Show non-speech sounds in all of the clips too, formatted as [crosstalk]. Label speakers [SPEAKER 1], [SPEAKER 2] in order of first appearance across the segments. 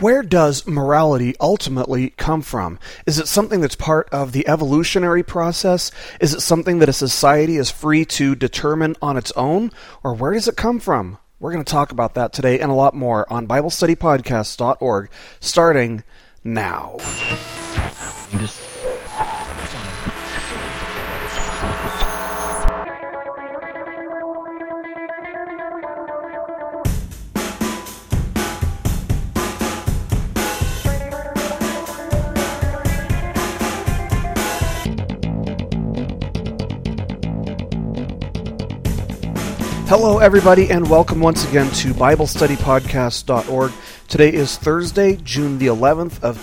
[SPEAKER 1] Where does morality ultimately come from? Is it something that's part of the evolutionary process? Is it something that a society is free to determine on its own? Or where does it come from? We're going to talk about that today and a lot more on BibleStudyPodcast.org starting now. Hello, everybody, and welcome once again to BibleStudyPodcast.org. Today is Thursday, June the 11th of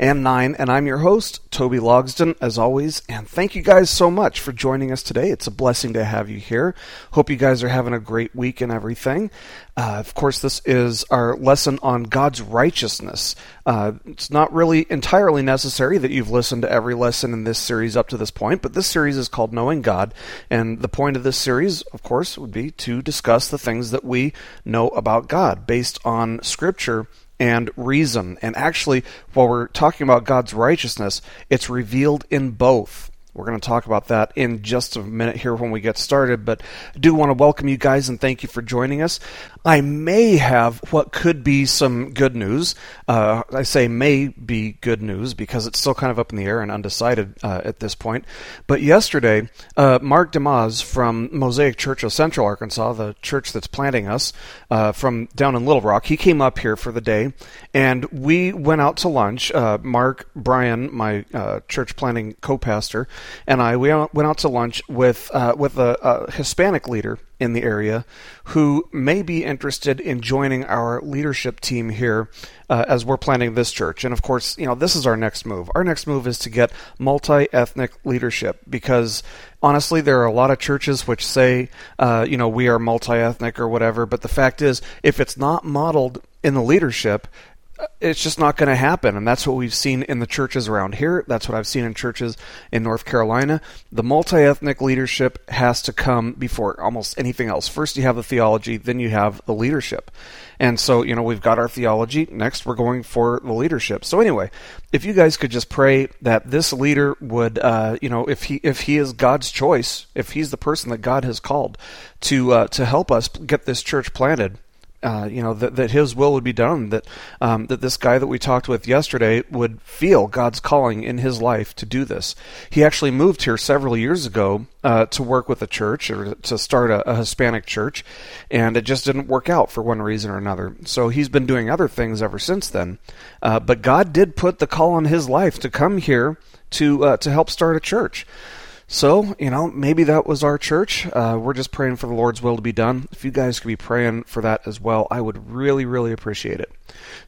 [SPEAKER 1] 2009, and I'm your host, Toby Logsdon, as always. And thank you guys so much for joining us today. It's a blessing to have you here. Hope you guys are having a great week and everything. Uh, of course, this is our lesson on God's righteousness. Uh, it's not really entirely necessary that you've listened to every lesson in this series up to this point, but this series is called Knowing God. And the point of this series, of course, would be to discuss the things that we know about God based on Scripture and reason. And actually, while we're talking about God's righteousness, it's revealed in both. We're going to talk about that in just a minute here when we get started, but I do want to welcome you guys and thank you for joining us. I may have what could be some good news. Uh, I say may be good news because it's still kind of up in the air and undecided uh, at this point. But yesterday, uh, Mark DeYmaz from Mosaic Church of Central Arkansas, the church that's planting us uh, from down in Little Rock, he came up here for the day and we went out to lunch. Uh, Mark, Brian, my uh, church planting co pastor, and I we went out to lunch with with a, a Hispanic leader in the area who may be interested in joining our leadership team here uh, as we're planning this church. And of course, you know, this is our next move. Our next move is to get multi ethnic leadership because honestly, there are a lot of churches which say, uh, you know, we are multi ethnic or whatever. But the fact is, if it's not modeled in the leadership, it's just not going to happen. And that's what we've seen in the churches around here. That's what I've seen in churches in North Carolina. The multi ethnic leadership has to come before almost anything else. First, you have the theology, then you have the leadership. And so, you know, we've got our theology. Next, we're going for the leadership. So, anyway, if you guys could just pray that this leader would, uh, you know, if he if he is God's choice, if he's the person that God has called to uh, to help us get this church planted uh, you know that, that His will would be done. That um, that this guy that we talked with yesterday would feel God's calling in his life to do this. He actually moved here several years ago uh, to work with a church or to start a, a, Hispanic church, and it just didn't work out for one reason or another. So he's been doing other things ever since then. Uh, but God did put the call on his life to come here to uh, to help start a church. So, you know, maybe that was our church. Uh, we're just praying for the Lord's will to be done. If you guys could be praying for that as well, I would really, really appreciate it.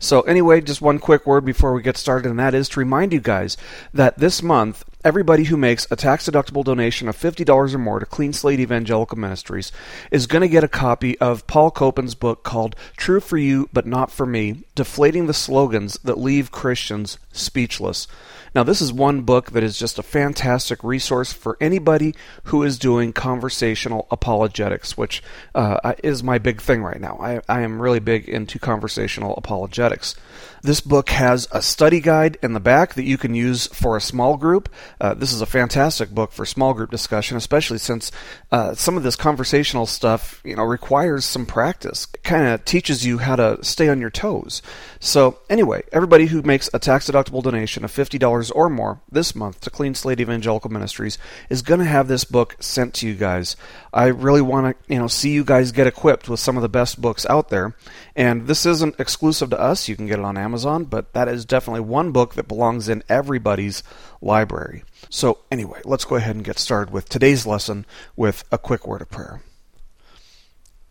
[SPEAKER 1] So, anyway, just one quick word before we get started, and that is to remind you guys that this month, everybody who makes a tax deductible donation of $50 or more to Clean Slate Evangelical Ministries is going to get a copy of Paul Copan's book called True for You But Not for Me Deflating the Slogans That Leave Christians Speechless. Now, this is one book that is just a fantastic resource for anybody who is doing conversational apologetics, which uh, is my big thing right now. I, I am really big into conversational apologetics. This book has a study guide in the back that you can use for a small group. Uh, this is a fantastic book for small group discussion, especially since uh, some of this conversational stuff, you know, requires some practice. It kind of teaches you how to stay on your toes. So, anyway, everybody who makes a tax deductible donation of $50 or more this month to Clean Slate Evangelical Ministries is going to have this book sent to you guys. I really want to, you know, see you guys get equipped with some of the best books out there. And this isn't exclusive to us. You can get it on Amazon, but that is definitely one book that belongs in everybody's library. So, anyway, let's go ahead and get started with today's lesson with a quick word of prayer.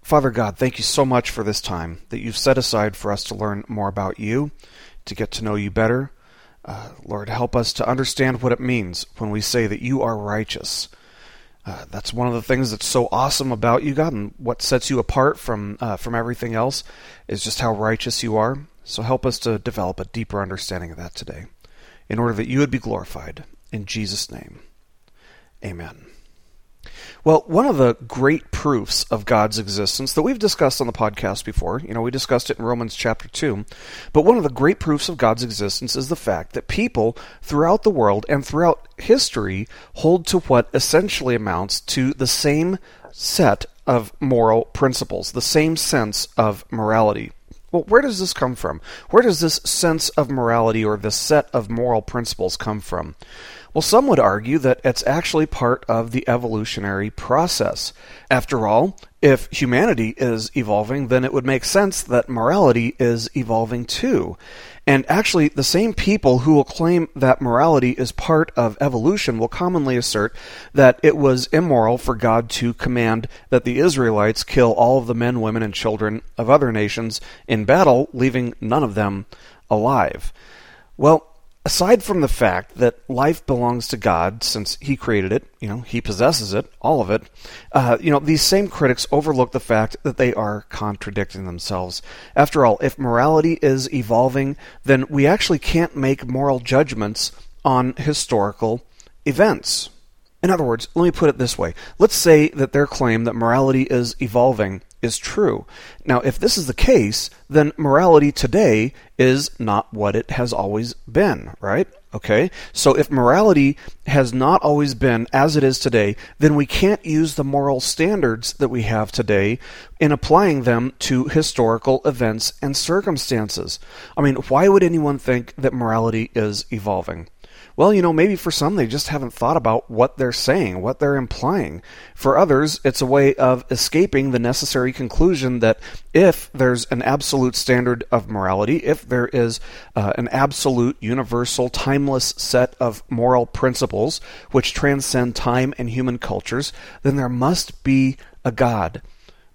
[SPEAKER 1] Father God, thank you so much for this time that you've set aside for us to learn more about you, to get to know you better. Uh, Lord, help us to understand what it means when we say that you are righteous. Uh, that's one of the things that's so awesome about you, God, and what sets you apart from uh, from everything else is just how righteous you are. So help us to develop a deeper understanding of that today, in order that you would be glorified. In Jesus' name, Amen. Well, one of the great proofs of God's existence that we've discussed on the podcast before, you know, we discussed it in Romans chapter 2, but one of the great proofs of God's existence is the fact that people throughout the world and throughout history hold to what essentially amounts to the same set of moral principles, the same sense of morality. Well, where does this come from? Where does this sense of morality or this set of moral principles come from? Well, some would argue that it's actually part of the evolutionary process. After all, if humanity is evolving, then it would make sense that morality is evolving too. And actually, the same people who will claim that morality is part of evolution will commonly assert that it was immoral for God to command that the Israelites kill all of the men, women, and children of other nations in battle, leaving none of them alive. Well, aside from the fact that life belongs to God since He created it, you know, He possesses it, all of it, uh, you know, these same critics overlook the fact that they are contradicting themselves. After all, if morality is evolving, then we actually can't make moral judgments on historical events. In other words, let me put it this way. Let's say that their claim that morality is evolving is true. Now, if this is the case, then morality today is not what it has always been, right? Okay? So if morality has not always been as it is today, then we can't use the moral standards that we have today in applying them to historical events and circumstances. I mean, why would anyone think that morality is evolving? Well, you know, maybe for some they just haven't thought about what they're saying, what they're implying. For others, it's a way of escaping the necessary conclusion that if there's an absolute standard of morality, if there is uh, an absolute, universal, timeless set of moral principles which transcend time and human cultures, then there must be a God.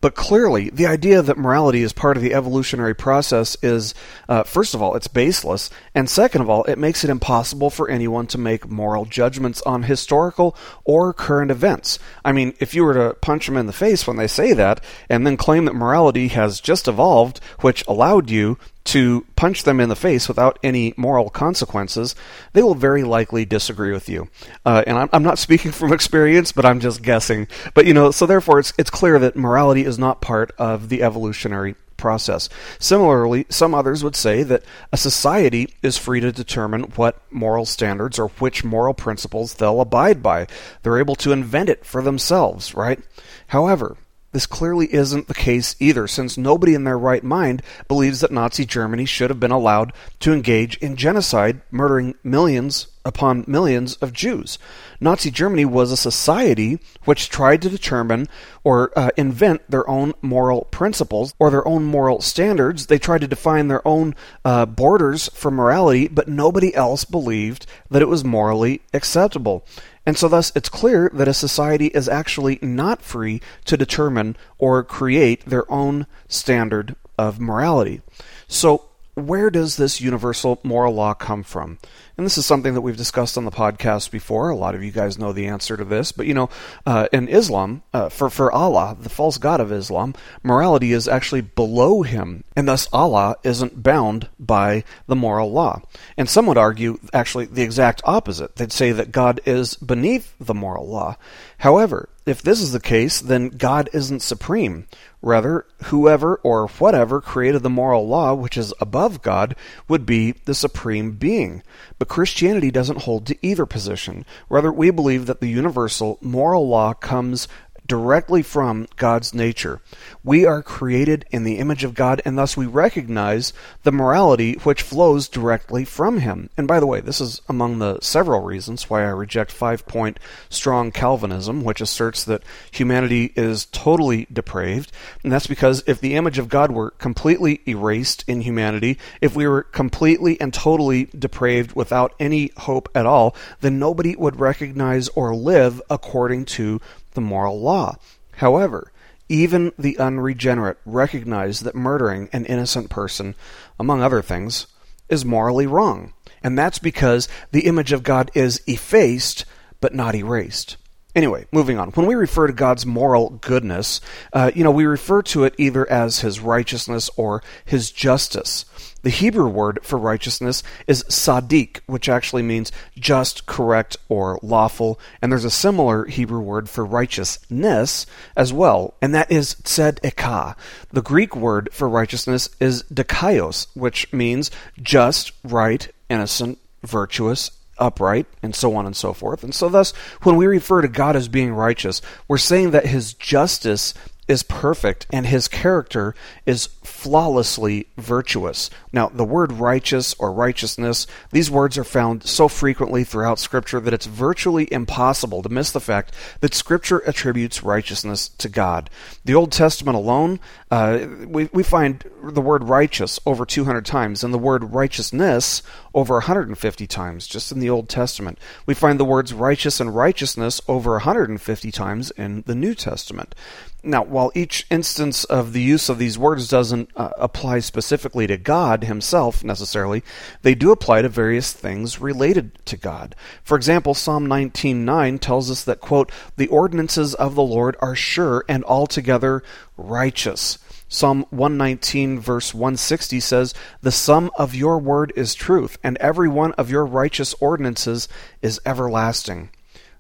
[SPEAKER 1] But clearly, the idea that morality is part of the evolutionary process is, uh, first of all, it's baseless, and second of all, it makes it impossible for anyone to make moral judgments on historical or current events. I mean, if you were to punch them in the face when they say that, and then claim that morality has just evolved, which allowed you to punch them in the face without any moral consequences, they will very likely disagree with you. Uh, and I'm, I'm, not speaking [laughs] from experience, but I'm just guessing. But you know, so therefore, it's it's clear that morality is not part of the evolutionary process. Similarly, some others would say that a society is free to determine what moral standards or which moral principles they'll abide by. They're able to invent it for themselves, right? However, this clearly isn't the case either, since nobody in their right mind believes that Nazi Germany should have been allowed to engage in genocide, murdering millions upon millions of Jews. Nazi Germany was a society which tried to determine or uh, invent their own moral principles or their own moral standards. They tried to define their own uh, borders for morality, but nobody else believed that it was morally acceptable. And so, thus, it's clear that a society is actually not free to determine or create their own standard of morality. So, where does this universal moral law come from? And this is something that we've discussed on the podcast before. A lot of you guys know the answer to this. But you know, uh, in Islam, uh, for, for Allah, the false god of Islam, morality is actually below him. And thus, Allah isn't bound by the moral law. And some would argue actually the exact opposite. They'd say that God is beneath the moral law. However, if this is the case, then God isn't supreme. Rather, whoever or whatever created the moral law, which is above God, would be the supreme being. But Christianity doesn't hold to either position. Rather, we believe that the universal moral law comes directly from God's nature. We are created in the image of God, and thus we recognize the morality which flows directly from Him. And by the way, this is among the several reasons why I reject five point strong Calvinism, which asserts that humanity is totally depraved. And that's because if the image of God were completely erased in humanity, if we were completely and totally depraved without any hope at all, then nobody would recognize or live according to the moral law. However, even the unregenerate recognize that murdering an innocent person, among other things, is morally wrong. And that's because the image of God is effaced, but not erased. Anyway, moving on. When we refer to God's moral goodness, uh, you know, we refer to it either as his righteousness or his justice. The Hebrew word for righteousness is sadiq, which actually means just, correct, or lawful. And there's a similar Hebrew word for righteousness as well, and that is tzedekah. The Greek word for righteousness is dikaios, which means just, right, innocent, virtuous, upright, and so on and so forth. And so, thus, when we refer to God as being righteous, we're saying that his justice is perfect and his character is flawlessly virtuous. Now, the word righteous or righteousness, these words are found so frequently throughout Scripture that it's virtually impossible to miss the fact that Scripture attributes righteousness to God. The Old Testament alone, uh, we, we find the word righteous over 200 times and the word righteousness over 150 times just in the Old Testament. We find the words righteous and righteousness over 150 times in the New Testament. Now, while each instance of the use of these words doesn't uh, apply specifically to God himself necessarily, they do apply to various things related to God. For example, Psalm 19:9 tells us that quote, "The ordinances of the Lord are sure and altogether righteous." Psalm 119 verse 160 says, "The sum of your word is truth, and every one of your righteous ordinances is everlasting."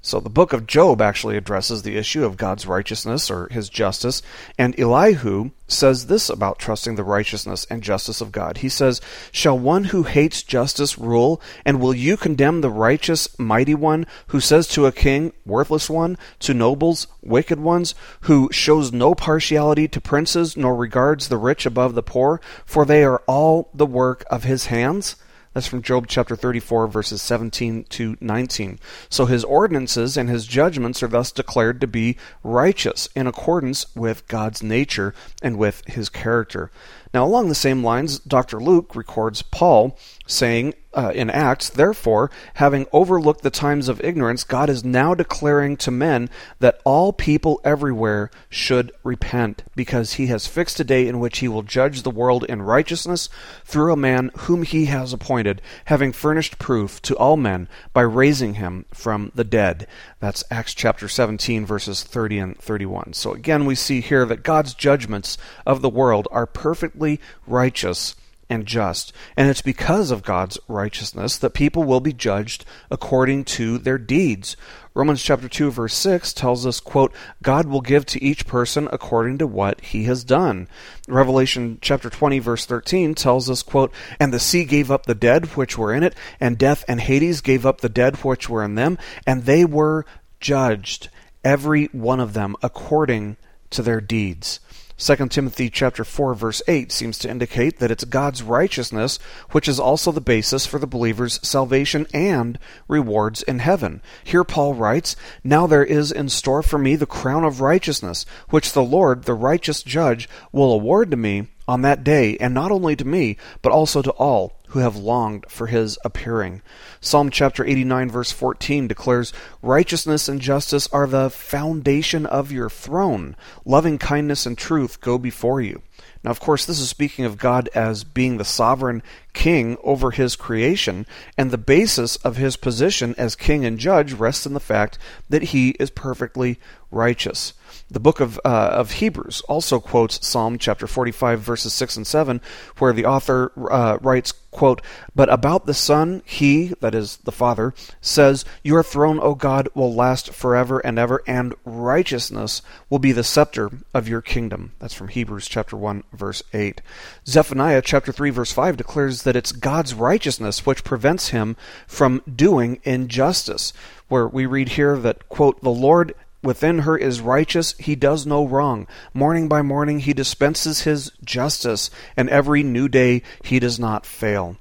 [SPEAKER 1] So the book of Job actually addresses the issue of God's righteousness or his justice, and Elihu says this about trusting the righteousness and justice of God. He says, Shall one who hates justice rule, and will you condemn the righteous mighty one who says to a king, worthless one, to nobles, wicked ones, who shows no partiality to princes, nor regards the rich above the poor, for they are all the work of his hands? That's from Job chapter 34, verses 17 to 19. So his ordinances and his judgments are thus declared to be righteous in accordance with God's nature and with his character. Now, along the same lines, Dr. Luke records Paul saying uh, in Acts, Therefore, having overlooked the times of ignorance, God is now declaring to men that all people everywhere should repent, because he has fixed a day in which he will judge the world in righteousness through a man whom he has appointed, having furnished proof to all men by raising him from the dead. That's Acts chapter 17, verses 30 and 31. So again, we see here that God's judgments of the world are perfectly righteous and just. And it's because of God's righteousness that people will be judged according to their deeds. Romans chapter 2 verse 6 tells us, quote, God will give to each person according to what he has done. Revelation chapter 20 verse 13 tells us, quote, And the sea gave up the dead which were in it, and death and Hades gave up the dead which were in them, and they were judged, every one of them according to their deeds. 2 Timothy chapter 4 verse 8 seems to indicate that it's God's righteousness which is also the basis for the believer's salvation and rewards in heaven. Here Paul writes, "Now there is in store for me the crown of righteousness, which the Lord, the righteous judge, will award to me on that day, and not only to me, but also to all who have longed for his appearing. Psalm chapter 89, verse 14 declares, Righteousness and justice are the foundation of your throne. Loving kindness and truth go before you. Now, of course, this is speaking of God as being the sovereign king over his creation, and the basis of his position as king and judge rests in the fact that he is perfectly righteous. The book of, uh, of Hebrews also quotes Psalm chapter 45, verses 6 and 7, where the author uh, writes, quote, But about the Son, he, that is the Father, says, Your throne, O God, will last forever and ever, and righteousness will be the scepter of your kingdom. That's from Hebrews chapter 1, verse 8. Zephaniah chapter 3, verse 5 declares that it's God's righteousness which prevents him from doing injustice where we read here that, quote, the Lord Within her is righteous, he does no wrong. Morning by morning he dispenses his justice, and every new day he does not fail.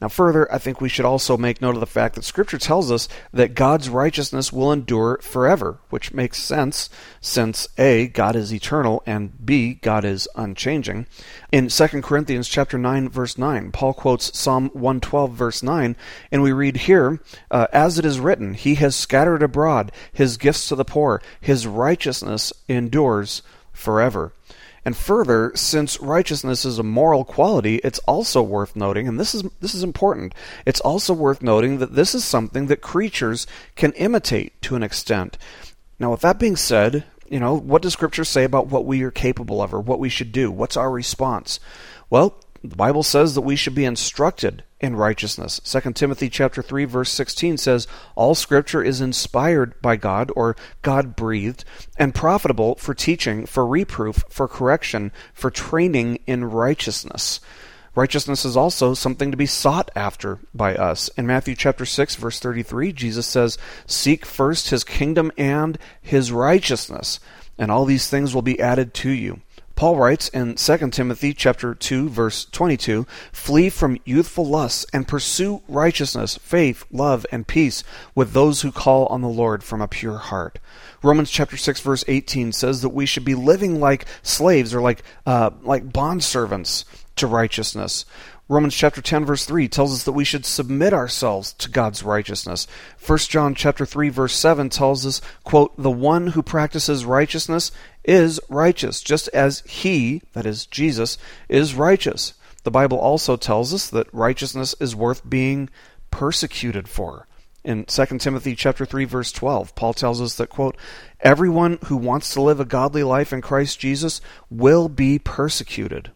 [SPEAKER 1] Now, further, I think we should also make note of the fact that Scripture tells us that God's righteousness will endure forever, which makes sense since A, God is eternal, and B, God is unchanging. In 2 Corinthians chapter 9, verse 9, Paul quotes Psalm 112, verse 9, and we read here, uh, As it is written, He has scattered abroad His gifts to the poor, His righteousness endures forever. And further, since righteousness is a moral quality, it's also worth noting, and this is this is important. It's also worth noting that this is something that creatures can imitate to an extent. Now, with that being said, you know, what does Scripture say about what we are capable of or what we should do? What's our response? Well, the Bible says that we should be instructed in righteousness. 2 Timothy chapter 3 verse 16 says, "All scripture is inspired by God or God-breathed and profitable for teaching, for reproof, for correction, for training in righteousness." Righteousness is also something to be sought after by us. In Matthew chapter 6 verse 33, Jesus says, "Seek first his kingdom and his righteousness, and all these things will be added to you." Paul writes in 2 Timothy chapter 2 verse 22, "Flee from youthful lusts and pursue righteousness, faith, love, and peace with those who call on the Lord from a pure heart." Romans chapter 6 verse 18 says that we should be living like slaves or like uh, like bond servants to righteousness. Romans chapter 10 verse 3 tells us that we should submit ourselves to God's righteousness. 1 John chapter 3 verse 7 tells us, quote, "The one who practices righteousness is righteous, just as he, that is Jesus, is righteous." The Bible also tells us that righteousness is worth being persecuted for. In 2 Timothy chapter 3 verse 12, Paul tells us that quote, "Everyone who wants to live a godly life in Christ Jesus will be persecuted."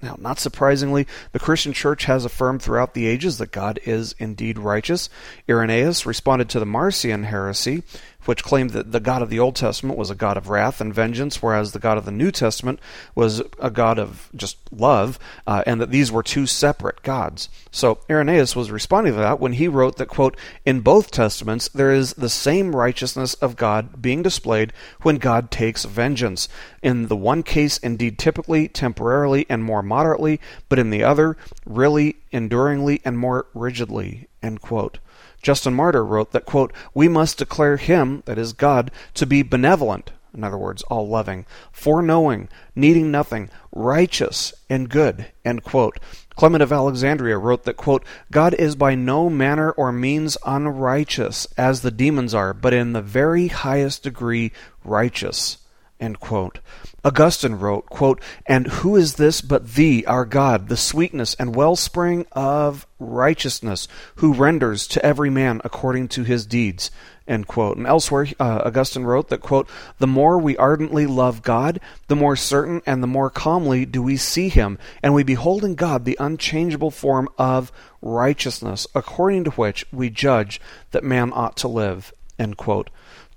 [SPEAKER 1] Now, not surprisingly, the Christian church has affirmed throughout the ages that God is indeed righteous. Irenaeus responded to the Marcion heresy which claimed that the God of the Old Testament was a God of wrath and vengeance, whereas the God of the New Testament was a God of just love, uh, and that these were two separate gods. So Irenaeus was responding to that when he wrote that, quote, In both Testaments there is the same righteousness of God being displayed when God takes vengeance. In the one case, indeed typically, temporarily, and more moderately, but in the other, really, enduringly, and more rigidly, end quote. Justin Martyr wrote that, quote, We must declare him, that is God, to be benevolent, in other words, all loving, foreknowing, needing nothing, righteous, and good, end quote. Clement of Alexandria wrote that, quote, God is by no manner or means unrighteous, as the demons are, but in the very highest degree righteous. Augustine wrote, quote, And who is this but thee, our God, the sweetness and wellspring of righteousness, who renders to every man according to his deeds? And elsewhere, uh, Augustine wrote that, quote, The more we ardently love God, the more certain and the more calmly do we see him, and we behold in God the unchangeable form of righteousness, according to which we judge that man ought to live. End quote.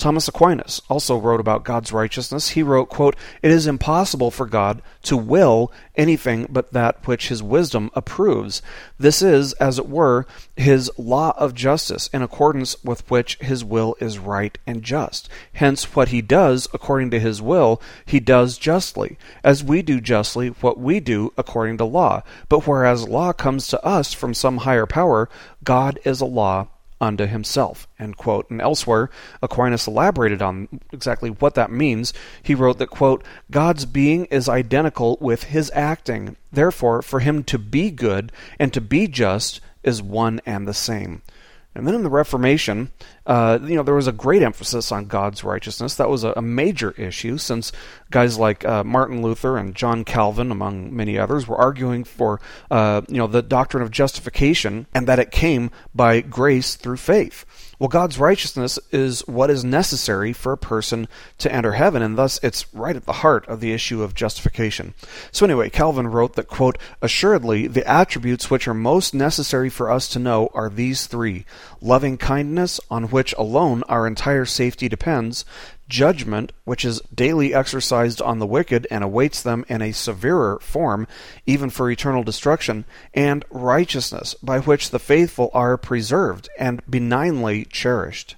[SPEAKER 1] Thomas Aquinas also wrote about God's righteousness. He wrote, quote, It is impossible for God to will anything but that which his wisdom approves. This is, as it were, his law of justice, in accordance with which his will is right and just. Hence, what he does according to his will, he does justly, as we do justly what we do according to law. But whereas law comes to us from some higher power, God is a law unto himself. End quote. And elsewhere, Aquinas elaborated on exactly what that means. He wrote that, quote, God's being is identical with his acting. Therefore, for him to be good and to be just is one and the same. And then in the Reformation, uh, you know, there was a great emphasis on God's righteousness. That was a, a major issue since guys like uh, Martin Luther and John Calvin, among many others, were arguing for, uh, you know, the doctrine of justification and that it came by grace through faith. Well, God's righteousness is what is necessary for a person to enter heaven, and thus it's right at the heart of the issue of justification. So, anyway, Calvin wrote that, quote, Assuredly, the attributes which are most necessary for us to know are these three loving kindness, on which alone our entire safety depends, judgment, which is daily exercised on the wicked and awaits them in a severer form, even for eternal destruction, and righteousness, by which the faithful are preserved and benignly cherished.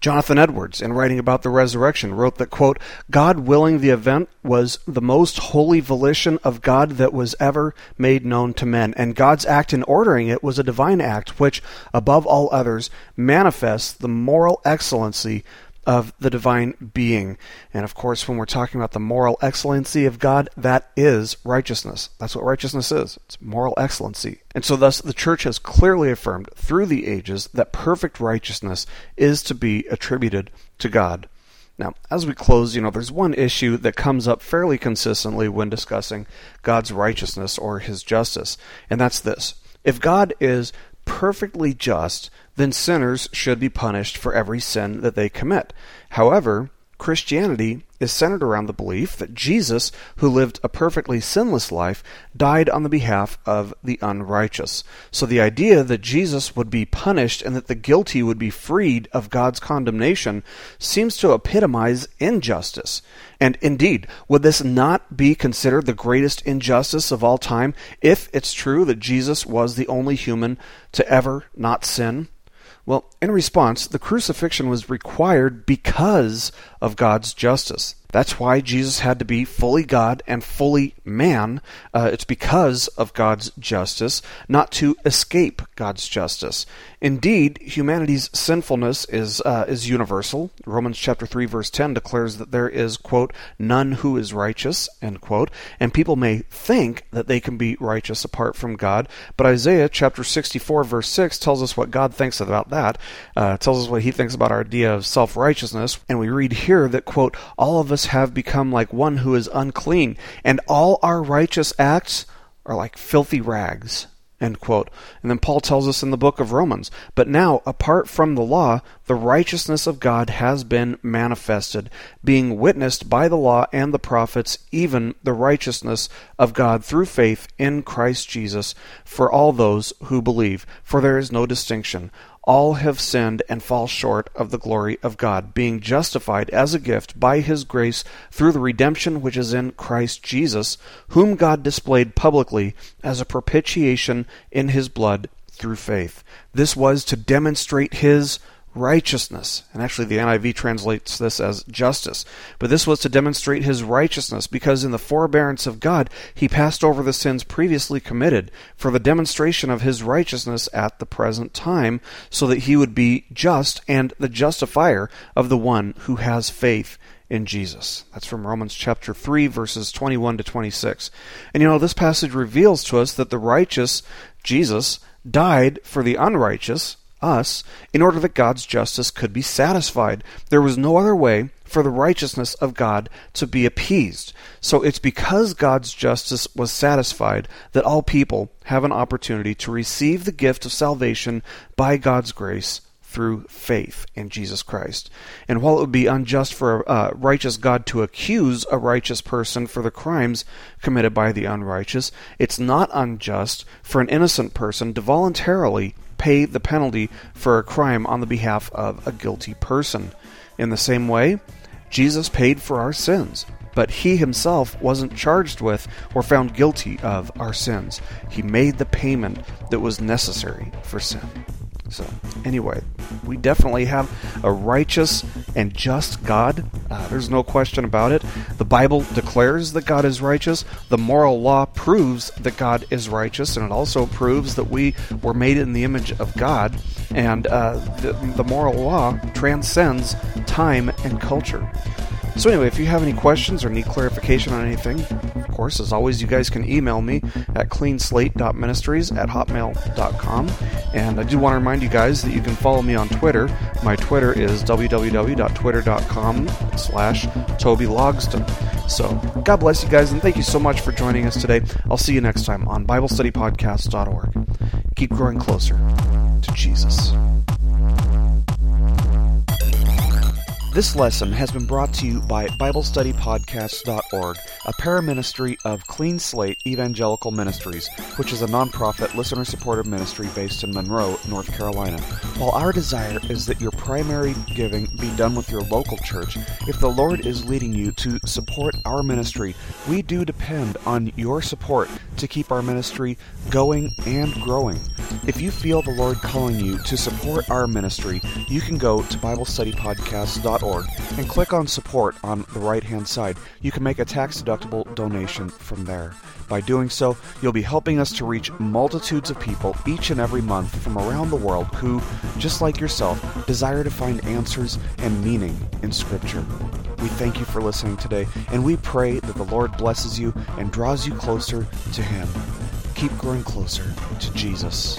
[SPEAKER 1] Jonathan Edwards, in writing about the resurrection, wrote that, quote, God willing the event was the most holy volition of God that was ever made known to men, and God's act in ordering it was a divine act which, above all others, manifests the moral excellency of the divine being. And of course, when we're talking about the moral excellency of God, that is righteousness. That's what righteousness is. It's moral excellency. And so, thus, the church has clearly affirmed through the ages that perfect righteousness is to be attributed to God. Now, as we close, you know, there's one issue that comes up fairly consistently when discussing God's righteousness or his justice, and that's this. If God is perfectly just, then sinners should be punished for every sin that they commit. However, Christianity is centered around the belief that Jesus, who lived a perfectly sinless life, died on the behalf of the unrighteous. So the idea that Jesus would be punished and that the guilty would be freed of God's condemnation seems to epitomize injustice. And indeed, would this not be considered the greatest injustice of all time if it's true that Jesus was the only human to ever not sin? Well, in response, the crucifixion was required because of God's justice. That's why Jesus had to be fully God and fully man. Uh, it's because of God's justice, not to escape God's justice. Indeed, humanity's sinfulness is uh, is universal. Romans chapter three verse ten declares that there is quote none who is righteous end quote, and people may think that they can be righteous apart from God, but Isaiah chapter sixty four verse six tells us what God thinks about that. Uh, tells us what He thinks about our idea of self righteousness, and we read here that quote all of us us have become like one who is unclean, and all our righteous acts are like filthy rags. End quote. And then Paul tells us in the book of Romans, but now, apart from the law, the righteousness of God has been manifested, being witnessed by the law and the prophets, even the righteousness of God through faith in Christ Jesus for all those who believe. For there is no distinction. All have sinned and fall short of the glory of God, being justified as a gift by His grace through the redemption which is in Christ Jesus, whom God displayed publicly as a propitiation in His blood through faith. This was to demonstrate His righteousness. And actually, the NIV translates this as justice. But this was to demonstrate his righteousness, because in the forbearance of God, he passed over the sins previously committed for the demonstration of his righteousness at the present time, so that he would be just and the justifier of the one who has faith in Jesus. That's from Romans chapter 3, verses 21 to 26. And you know, this passage reveals to us that the righteous, Jesus, died for the unrighteous us, in order that God's justice could be satisfied. There was no other way for the righteousness of God to be appeased. So it's because God's justice was satisfied that all people have an opportunity to receive the gift of salvation by God's grace through faith in Jesus Christ. And while it would be unjust for a righteous God to accuse a righteous person for the crimes committed by the unrighteous, it's not unjust for an innocent person to voluntarily pay the penalty for a crime on the behalf of a guilty person. In the same way, Jesus paid for our sins, but he himself wasn't charged with or found guilty of our sins. He made the payment that was necessary for sin. So, anyway, we definitely have a righteous and just God. Uh, there's no question about it. The Bible declares that God is righteous. The moral law proves that God is righteous, and it also proves that we were made in the image of God. And uh, the, the moral law transcends time and culture. So, anyway, if you have any questions or need clarification on anything, course, as always, you guys can email me at cleanslate.ministries at hotmail.com. And I do want to remind you guys that you can follow me on Twitter. My Twitter is www.twitter.com slash Toby Logsdon. So, God bless you guys, and thank you so much for joining us today. I'll see you next time on BibleStudyPodcast.org. Keep growing closer to Jesus. This lesson has been brought to you by BibleStudyPodcasts.org, a paraministry of Clean Slate Evangelical Ministries, which is a nonprofit, listener supported ministry based in Monroe, North Carolina. While our desire is that your primary giving be done with your local church, if the Lord is leading you to support our ministry, we do depend on your support to keep our ministry going and growing. If you feel the Lord calling you to support our ministry, you can go to BibleStudyPodcasts.org and click on support on the right hand side. You can make a tax deductible donation from there. By doing so, you'll be helping us to reach multitudes of people each and every month from around the world who, just like yourself, desire to find answers and meaning in Scripture. We thank you for listening today, and we pray that the Lord blesses you and draws you closer to Him. Keep growing closer to Jesus.